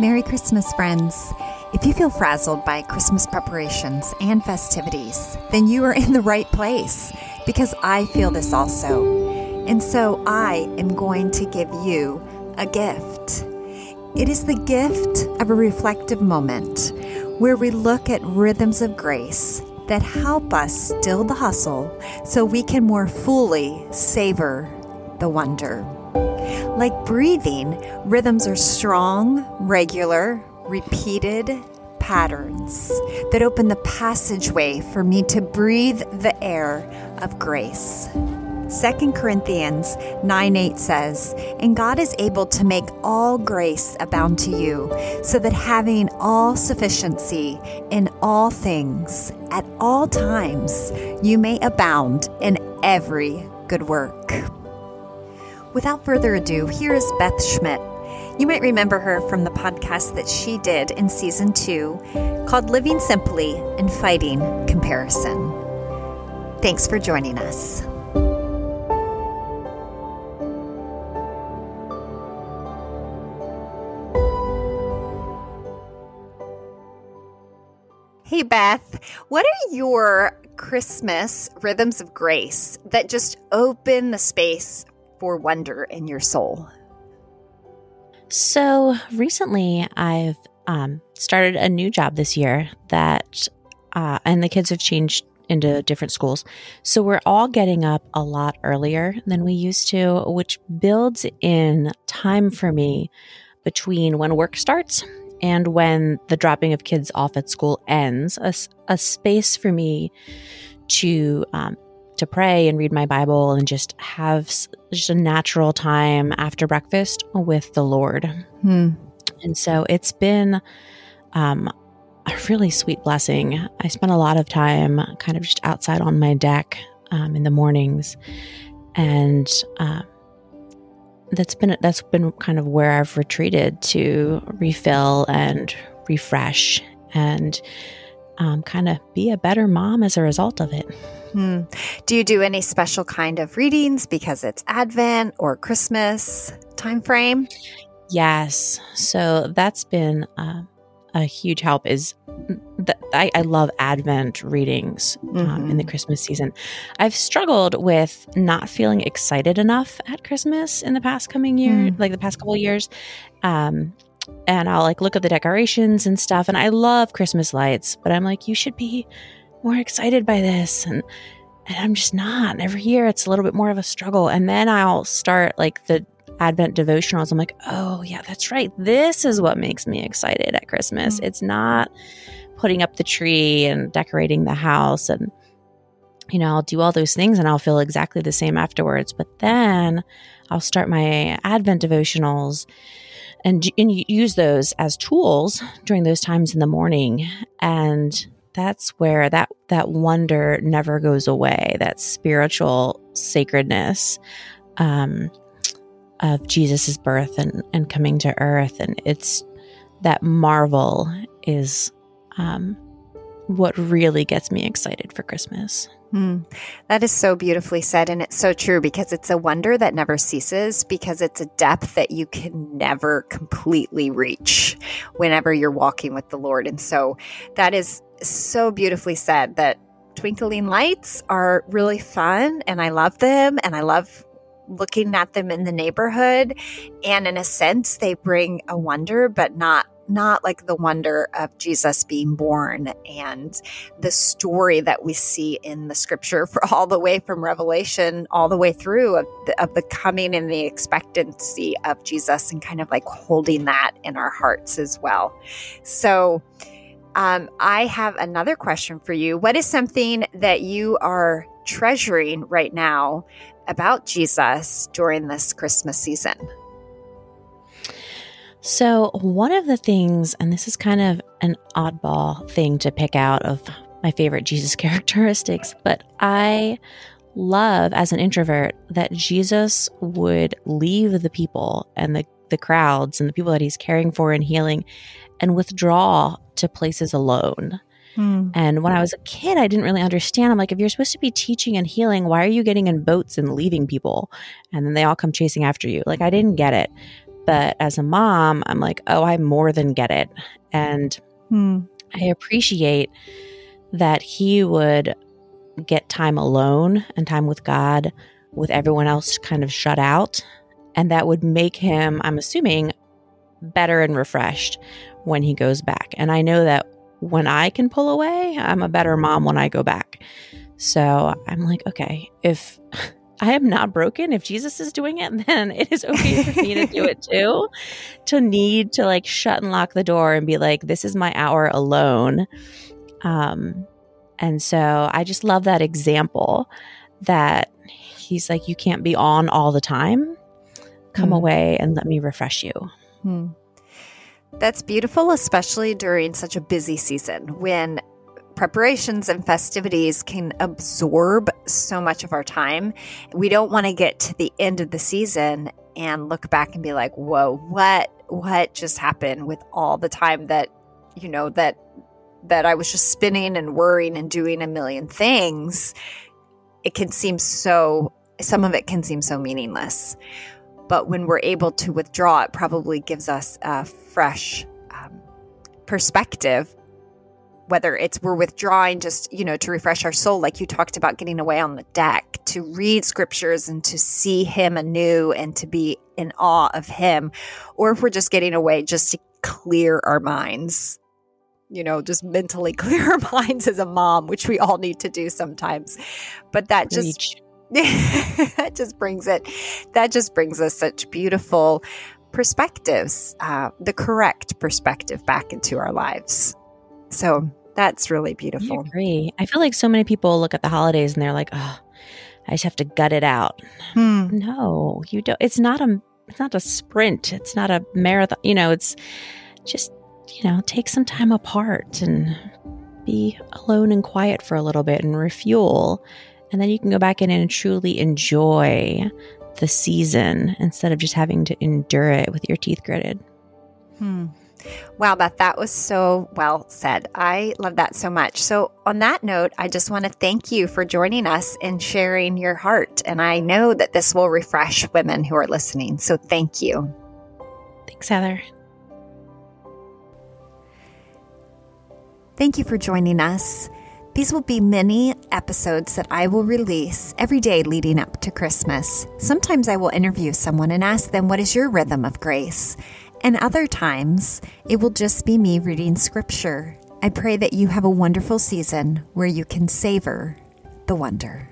Merry Christmas, friends. If you feel frazzled by Christmas preparations and festivities, then you are in the right place because I feel this also. And so I am going to give you a gift. It is the gift of a reflective moment where we look at rhythms of grace that help us still the hustle so we can more fully savor the wonder. Like breathing, rhythms are strong, regular, repeated patterns that open the passageway for me to breathe the air of grace. 2 Corinthians 9 8 says, And God is able to make all grace abound to you, so that having all sufficiency in all things at all times, you may abound in every good work. Without further ado, here is Beth Schmidt. You might remember her from the podcast that she did in season two called Living Simply and Fighting Comparison. Thanks for joining us. Hey, Beth, what are your Christmas rhythms of grace that just open the space for wonder in your soul? So recently, I've um, started a new job this year that, uh, and the kids have changed into different schools. So we're all getting up a lot earlier than we used to, which builds in time for me between when work starts and when the dropping of kids off at school ends, a, a space for me to um, to pray and read my Bible and just have just a natural time after breakfast with the Lord. Hmm. And so it's been um, a really sweet blessing. I spent a lot of time kind of just outside on my deck um, in the mornings, and uh, that's been that's been kind of where I've retreated to refill and refresh and um, kind of be a better mom as a result of it. Hmm. Do you do any special kind of readings because it's Advent or Christmas time frame? Yes. So that's been uh, a huge help. Is th- I, I, love Advent readings um, mm-hmm. in the Christmas season. I've struggled with not feeling excited enough at Christmas in the past coming year, mm. like the past couple years. Um, and I'll like look at the decorations and stuff, and I love Christmas lights, but I'm like, you should be more excited by this, and and I'm just not. Every year, it's a little bit more of a struggle, and then I'll start like the Advent devotionals, I'm like, oh, yeah, that's right. This is what makes me excited at Christmas. Mm-hmm. It's not putting up the tree and decorating the house. And, you know, I'll do all those things and I'll feel exactly the same afterwards. But then I'll start my Advent devotionals and, and use those as tools during those times in the morning. And that's where that that wonder never goes away that spiritual sacredness um, of Jesus's birth and, and coming to earth. And it's that marvel is um, what really gets me excited for Christmas. Mm, that is so beautifully said. And it's so true because it's a wonder that never ceases because it's a depth that you can never completely reach whenever you're walking with the Lord. And so that is so beautifully said that twinkling lights are really fun and I love them and I love looking at them in the neighborhood and in a sense they bring a wonder but not not like the wonder of Jesus being born and the story that we see in the scripture for all the way from Revelation all the way through of the, of the coming and the expectancy of Jesus and kind of like holding that in our hearts as well. So, um, I have another question for you. What is something that you are treasuring right now about Jesus during this Christmas season? So, one of the things, and this is kind of an oddball thing to pick out of my favorite Jesus characteristics, but I love as an introvert that Jesus would leave the people and the, the crowds and the people that he's caring for and healing and withdraw to places alone. Hmm. And when I was a kid, I didn't really understand. I'm like, if you're supposed to be teaching and healing, why are you getting in boats and leaving people? And then they all come chasing after you. Like, I didn't get it. But as a mom, I'm like, oh, I more than get it. And hmm. I appreciate that he would get time alone and time with God with everyone else kind of shut out. And that would make him, I'm assuming, better and refreshed when he goes back. And I know that when I can pull away, I'm a better mom when I go back. So I'm like, okay, if I am not broken, if Jesus is doing it, then it is okay for me to do it too. To need to like shut and lock the door and be like, this is my hour alone. Um, and so I just love that example that he's like, you can't be on all the time. Come mm. away and let me refresh you. Mm. That's beautiful, especially during such a busy season when preparations and festivities can absorb so much of our time. We don't want to get to the end of the season and look back and be like, "Whoa, what what just happened with all the time that you know that that I was just spinning and worrying and doing a million things." It can seem so some of it can seem so meaningless. But when we're able to withdraw, it probably gives us a fresh um, perspective. Whether it's we're withdrawing just, you know, to refresh our soul, like you talked about getting away on the deck, to read scriptures and to see Him anew and to be in awe of Him, or if we're just getting away just to clear our minds you know, just mentally clear our minds as a mom, which we all need to do sometimes. But that just that just brings it, that just brings us such beautiful perspectives, uh, the correct perspective back into our lives. So that's really beautiful. I agree. I feel like so many people look at the holidays and they're like, oh, I just have to gut it out. Hmm. No, you don't. It's not a, it's not a sprint. It's not a marathon. You know, it's just, you know, take some time apart and be alone and quiet for a little bit and refuel and then you can go back in and truly enjoy the season instead of just having to endure it with your teeth gritted. Hmm. Wow, Beth, that was so well said. I love that so much. So, on that note, I just want to thank you for joining us and sharing your heart. And I know that this will refresh women who are listening. So, thank you. Thanks, Heather. Thank you for joining us. These will be many episodes that I will release every day leading up to Christmas. Sometimes I will interview someone and ask them, What is your rhythm of grace? And other times it will just be me reading scripture. I pray that you have a wonderful season where you can savor the wonder.